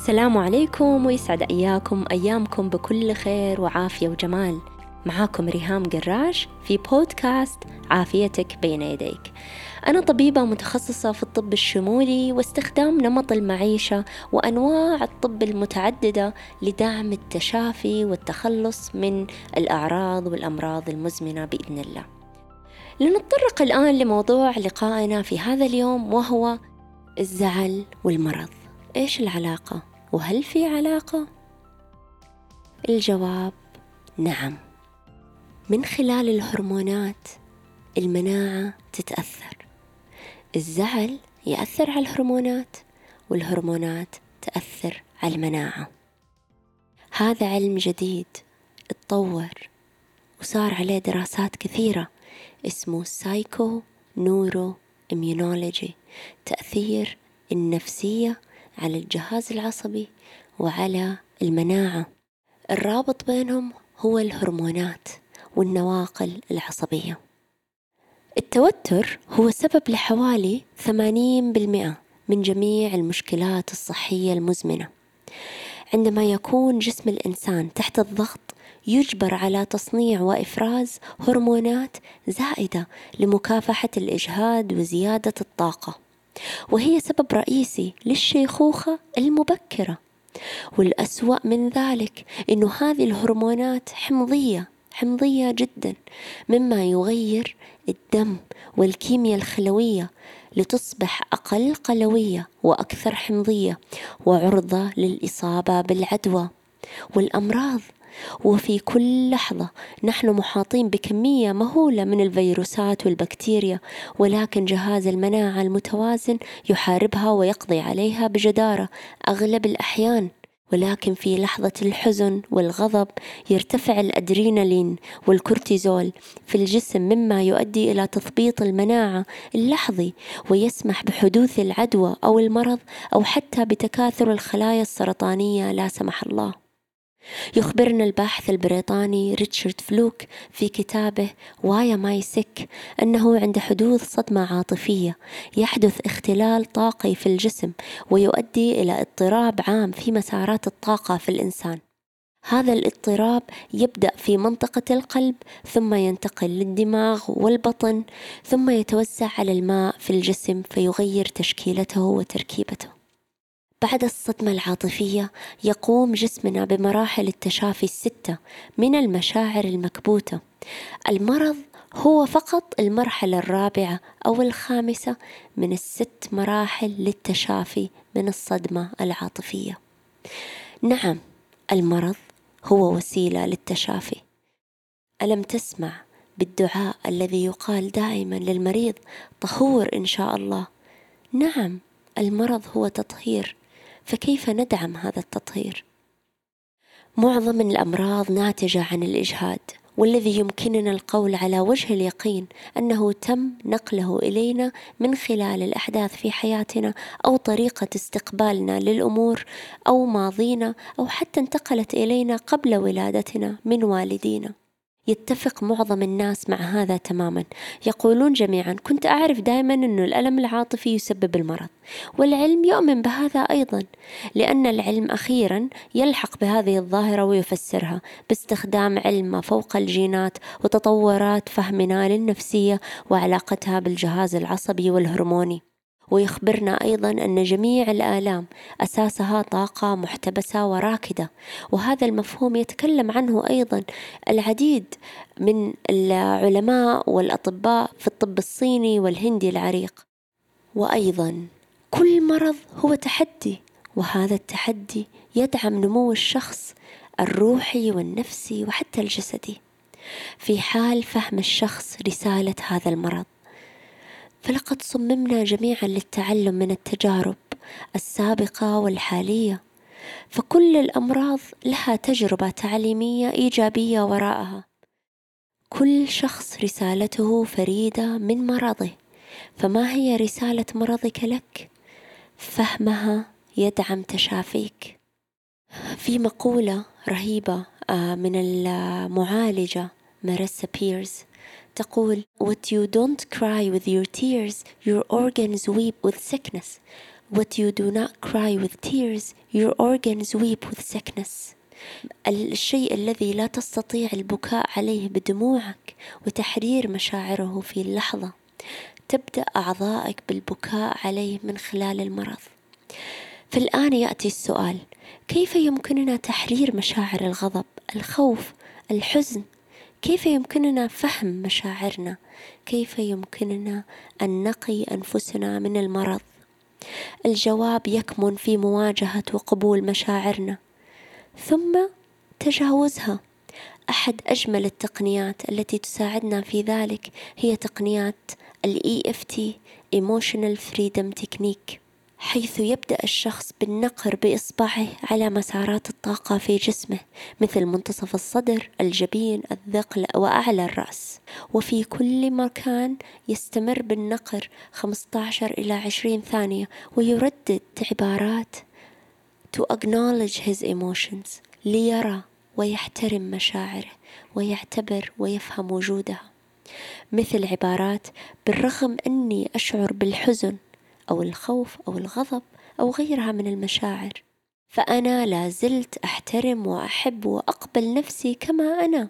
السلام عليكم ويسعد أياكم أيامكم بكل خير وعافية وجمال. معاكم ريهام قراش في بودكاست عافيتك بين يديك. أنا طبيبة متخصصة في الطب الشمولي واستخدام نمط المعيشة وأنواع الطب المتعددة لدعم التشافي والتخلص من الأعراض والأمراض المزمنة بإذن الله. لنتطرق الآن لموضوع لقائنا في هذا اليوم وهو الزعل والمرض. إيش العلاقة؟ وهل في علاقة؟ الجواب نعم. من خلال الهرمونات المناعة تتأثر. الزعل يأثر على الهرمونات والهرمونات تأثر على المناعة. هذا علم جديد اتطور وصار عليه دراسات كثيرة اسمه سايكو نورو تأثير النفسية على الجهاز العصبي وعلى المناعة. الرابط بينهم هو الهرمونات والنواقل العصبية. التوتر هو سبب لحوالي 80% من جميع المشكلات الصحية المزمنة. عندما يكون جسم الإنسان تحت الضغط يجبر على تصنيع وإفراز هرمونات زائدة لمكافحة الإجهاد وزيادة الطاقة. وهي سبب رئيسي للشيخوخة المبكرة. والأسوأ من ذلك أنه هذه الهرمونات حمضية حمضية جدا مما يغير الدم والكيمياء الخلوية لتصبح أقل قلوية وأكثر حمضية وعرضة للإصابة بالعدوى. والأمراض وفي كل لحظة نحن محاطين بكمية مهولة من الفيروسات والبكتيريا ولكن جهاز المناعة المتوازن يحاربها ويقضي عليها بجدارة أغلب الأحيان. ولكن في لحظة الحزن والغضب يرتفع الأدرينالين والكورتيزول في الجسم مما يؤدي إلى تثبيط المناعة اللحظي ويسمح بحدوث العدوى أو المرض أو حتى بتكاثر الخلايا السرطانية لا سمح الله. يخبرنا الباحث البريطاني ريتشارد فلوك في كتابه Why Am I Sick أنه عند حدوث صدمة عاطفية يحدث اختلال طاقي في الجسم ويؤدي إلى اضطراب عام في مسارات الطاقة في الإنسان. هذا الاضطراب يبدأ في منطقة القلب ثم ينتقل للدماغ والبطن ثم يتوزع على الماء في الجسم فيغير تشكيلته وتركيبته. بعد الصدمة العاطفية يقوم جسمنا بمراحل التشافي الستة من المشاعر المكبوتة. المرض هو فقط المرحلة الرابعة أو الخامسة من الست مراحل للتشافي من الصدمة العاطفية. نعم المرض هو وسيلة للتشافي. ألم تسمع بالدعاء الذي يقال دائما للمريض طهور إن شاء الله؟ نعم المرض هو تطهير. فكيف ندعم هذا التطهير؟ معظم الأمراض ناتجة عن الإجهاد والذي يمكننا القول على وجه اليقين أنه تم نقله إلينا من خلال الأحداث في حياتنا أو طريقة استقبالنا للأمور أو ماضينا أو حتى انتقلت إلينا قبل ولادتنا من والدينا. يتفق معظم الناس مع هذا تماما. يقولون جميعا كنت أعرف دائما أن الألم العاطفي يسبب المرض والعلم يؤمن بهذا أيضا لأن العلم أخيرا يلحق بهذه الظاهرة ويفسرها باستخدام علم فوق الجينات وتطورات فهمنا للنفسية وعلاقتها بالجهاز العصبي والهرموني. ويخبرنا أيضا أن جميع الآلام أساسها طاقة محتبسة وراكدة وهذا المفهوم يتكلم عنه أيضا العديد من العلماء والأطباء في الطب الصيني والهندي العريق. وأيضا كل مرض هو تحدي وهذا التحدي يدعم نمو الشخص الروحي والنفسي وحتى الجسدي. في حال فهم الشخص رسالة هذا المرض. فلقد صممنا جميعا للتعلم من التجارب السابقة والحالية فكل الأمراض لها تجربة تعليمية إيجابية وراءها. كل شخص رسالته فريدة من مرضه فما هي رسالة مرضك لك؟ فهمها يدعم تشافيك. في مقولة رهيبة آه، من المعالجة ماريسا بيرز تقول What you don't cry with your tears your organs weep with sickness. What you do not cry with tears, your organs weep with sickness. الشيء الذي لا تستطيع البكاء عليه بدموعك وتحرير مشاعره في اللحظة. تبدأ أعضائك بالبكاء عليه من خلال المرض. فالآن يأتي السؤال كيف يمكننا تحرير مشاعر الغضب الخوف الحزن كيف يمكننا فهم مشاعرنا؟ كيف يمكننا أن نقي أنفسنا من المرض؟ الجواب يكمن في مواجهة وقبول مشاعرنا. ثم تجاوزها. أحد أجمل التقنيات التي تساعدنا في ذلك هي تقنيات ال EFT Emotional Freedom Technique. حيث يبدأ الشخص بالنقر بإصبعه على مسارات الطاقة في جسمه مثل منتصف الصدر، الجبين، الذقن وأعلى الرأس، وفي كل مكان يستمر بالنقر 15 إلى 20 ثانية ويردد عبارات to acknowledge his emotions ليرى ويحترم مشاعره ويعتبر ويفهم وجودها مثل عبارات بالرغم أني أشعر بالحزن أو الخوف أو الغضب أو غيرها من المشاعر. فأنا لا زلت أحترم وأحب وأقبل نفسي كما أنا.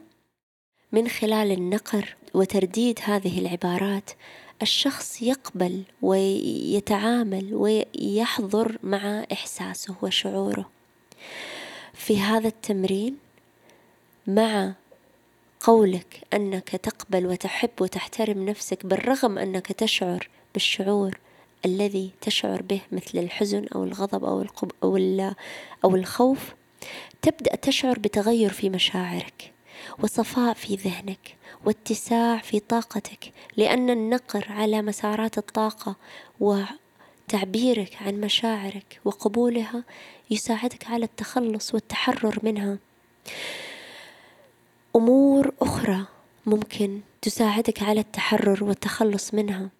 من خلال النقر وترديد هذه العبارات الشخص يقبل ويتعامل ويحضر مع إحساسه وشعوره. في هذا التمرين مع قولك أنك تقبل وتحب وتحترم نفسك بالرغم أنك تشعر بالشعور الذي تشعر به مثل الحزن أو الغضب أو القب أو, أو الخوف تبدأ تشعر بتغير في مشاعرك وصفاء في ذهنك واتساع في طاقتك لأن النقر على مسارات الطاقة وتعبيرك عن مشاعرك وقبولها يساعدك على التخلص والتحرر منها. أمور أخرى ممكن تساعدك على التحرر والتخلص منها.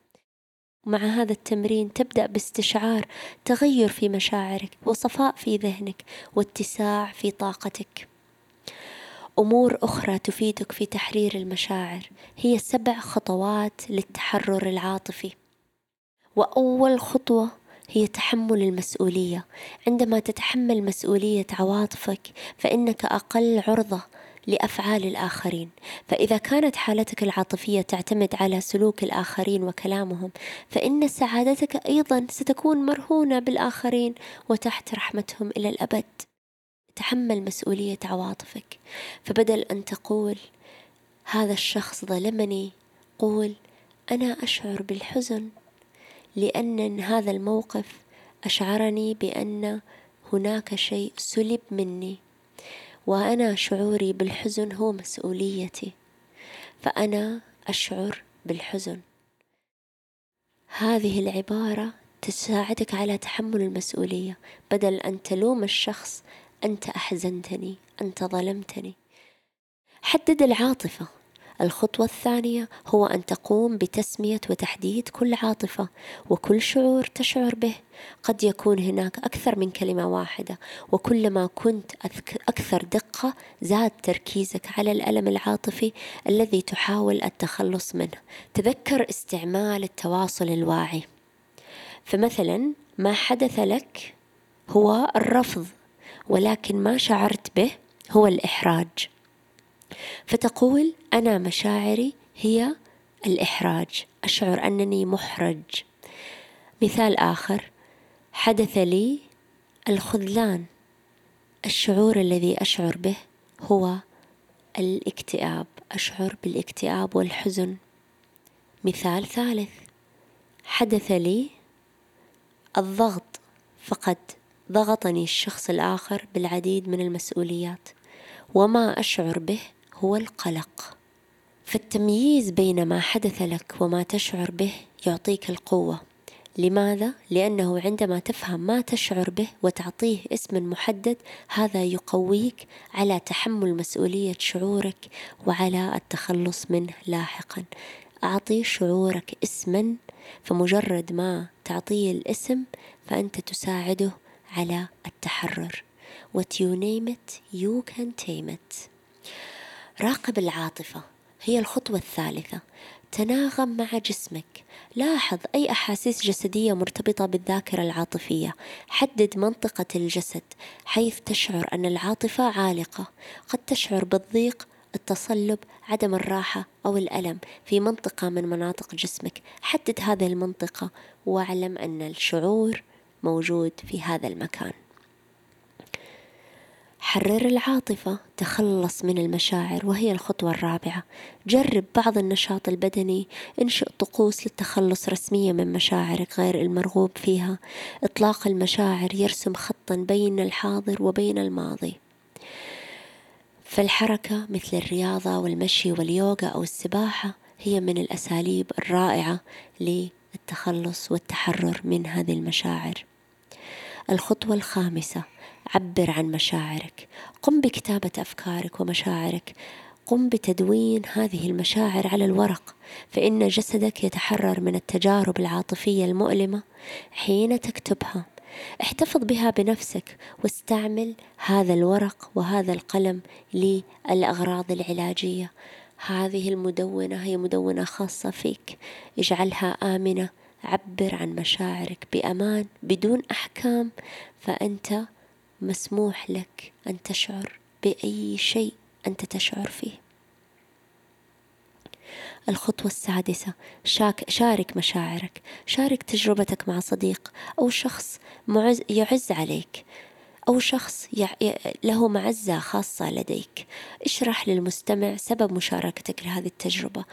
مع هذا التمرين تبدأ باستشعار تغير في مشاعرك وصفاء في ذهنك واتساع في طاقتك. أمور أخرى تفيدك في تحرير المشاعر هي سبع خطوات للتحرر العاطفي. وأول خطوة هي تحمل المسؤولية. عندما تتحمل مسؤولية عواطفك فإنك أقل عرضة لأفعال الآخرين. فإذا كانت حالتك العاطفية تعتمد على سلوك الآخرين وكلامهم فإن سعادتك أيضا ستكون مرهونة بالآخرين وتحت رحمتهم إلى الأبد. تحمل مسؤولية عواطفك. فبدل أن تقول هذا الشخص ظلمني قول أنا أشعر بالحزن لأن هذا الموقف أشعرني بأن هناك شيء سلب مني. وأنا شعوري بالحزن هو مسؤوليتي فأنا أشعر بالحزن. هذه العبارة تساعدك على تحمل المسؤولية بدل أن تلوم الشخص أنت أحزنتني أنت ظلمتني. حدد العاطفة. الخطوة الثانية هو أن تقوم بتسمية وتحديد كل عاطفة وكل شعور تشعر به. قد يكون هناك أكثر من كلمة واحدة وكلما كنت أكثر دقة زاد تركيزك على الألم العاطفي الذي تحاول التخلص منه. تذكر استعمال التواصل الواعي. فمثلا ما حدث لك هو الرفض ولكن ما شعرت به هو الإحراج. فتقول أنا مشاعري هي الإحراج أشعر أنني محرج. مثال آخر حدث لي الخذلان. الشعور الذي أشعر به هو الاكتئاب أشعر بالاكتئاب والحزن. مثال ثالث حدث لي الضغط فقد ضغطني الشخص الآخر بالعديد من المسؤوليات. وما أشعر به هو القلق. فالتمييز بين ما حدث لك وما تشعر به يعطيك القوة. لماذا؟ لأنه عندما تفهم ما تشعر به وتعطيه اسم محدد هذا يقويك على تحمل مسؤولية شعورك وعلى التخلص منه لاحقا. أعطي شعورك اسما فمجرد ما تعطيه الاسم فأنت تساعده على التحرر. What you name it you can tame it. راقب العاطفة هي الخطوة الثالثة. تناغم مع جسمك. لاحظ أي أحاسيس جسدية مرتبطة بالذاكرة العاطفية. حدد منطقة الجسد حيث تشعر أن العاطفة عالقة. قد تشعر بالضيق التصلب عدم الراحة أو الألم في منطقة من مناطق جسمك. حدد هذه المنطقة واعلم أن الشعور موجود في هذا المكان. حرر العاطفة تخلص من المشاعر وهي الخطوة الرابعة. جرب بعض النشاط البدني انشئ طقوس للتخلص رسميا من مشاعرك غير المرغوب فيها. إطلاق المشاعر يرسم خطا بين الحاضر وبين الماضي. فالحركة مثل الرياضة والمشي واليوغا أو السباحة هي من الأساليب الرائعة للتخلص والتحرر من هذه المشاعر. الخطوة الخامسة عبر عن مشاعرك. قم بكتابة أفكارك ومشاعرك. قم بتدوين هذه المشاعر على الورق فإن جسدك يتحرر من التجارب العاطفية المؤلمة حين تكتبها. احتفظ بها بنفسك واستعمل هذا الورق وهذا القلم للأغراض العلاجية. هذه المدونة هي مدونة خاصة فيك. اجعلها آمنة عبر عن مشاعرك بأمان بدون أحكام فأنت مسموح لك أن تشعر بأي شيء أنت تشعر فيه. الخطوة السادسة شاك شارك مشاعرك. شارك تجربتك مع صديق أو شخص معز يعز عليك أو شخص له معزة خاصة لديك. اشرح للمستمع سبب مشاركتك لهذه التجربة.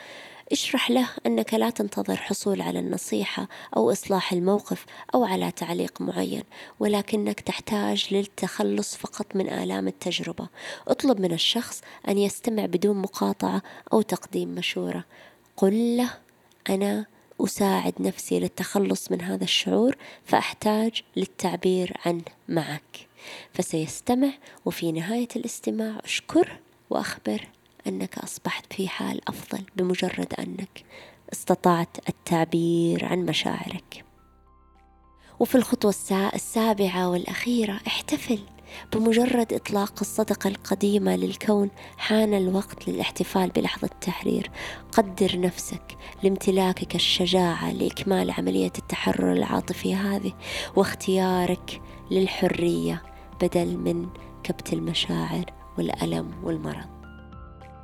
اشرح له أنك لا تنتظر حصول على النصيحة أو إصلاح الموقف أو على تعليق معين ولكنك تحتاج للتخلص فقط من آلام التجربة. اطلب من الشخص أن يستمع بدون مقاطعة أو تقديم مشورة. قل له أنا أساعد نفسي للتخلص من هذا الشعور فأحتاج للتعبير عنه معك. فسيستمع وفي نهاية الاستماع أشكره وأخبر أنك أصبحت في حال أفضل بمجرد أنك استطعت التعبير عن مشاعرك. وفي الخطوة السابعة والأخيرة احتفل بمجرد إطلاق الصدقة القديمة للكون حان الوقت للاحتفال بلحظة التحرير. قدر نفسك لامتلاكك الشجاعة لإكمال عملية التحرر العاطفي هذه واختيارك للحرية بدل من كبت المشاعر والألم والمرض.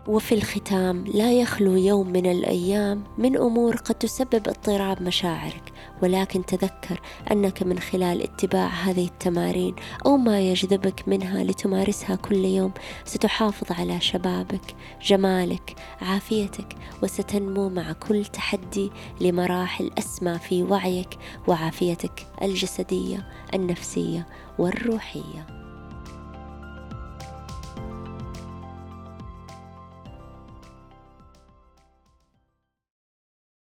وفي الختام لا يخلو يوم من الأيام من أمور قد تسبب اضطراب مشاعرك ولكن تذكر أنك من خلال اتباع هذه التمارين أو ما يجذبك منها لتمارسها كل يوم ستحافظ على شبابك جمالك عافيتك وستنمو مع كل تحدي لمراحل أسمى في وعيك وعافيتك الجسدية النفسية والروحية.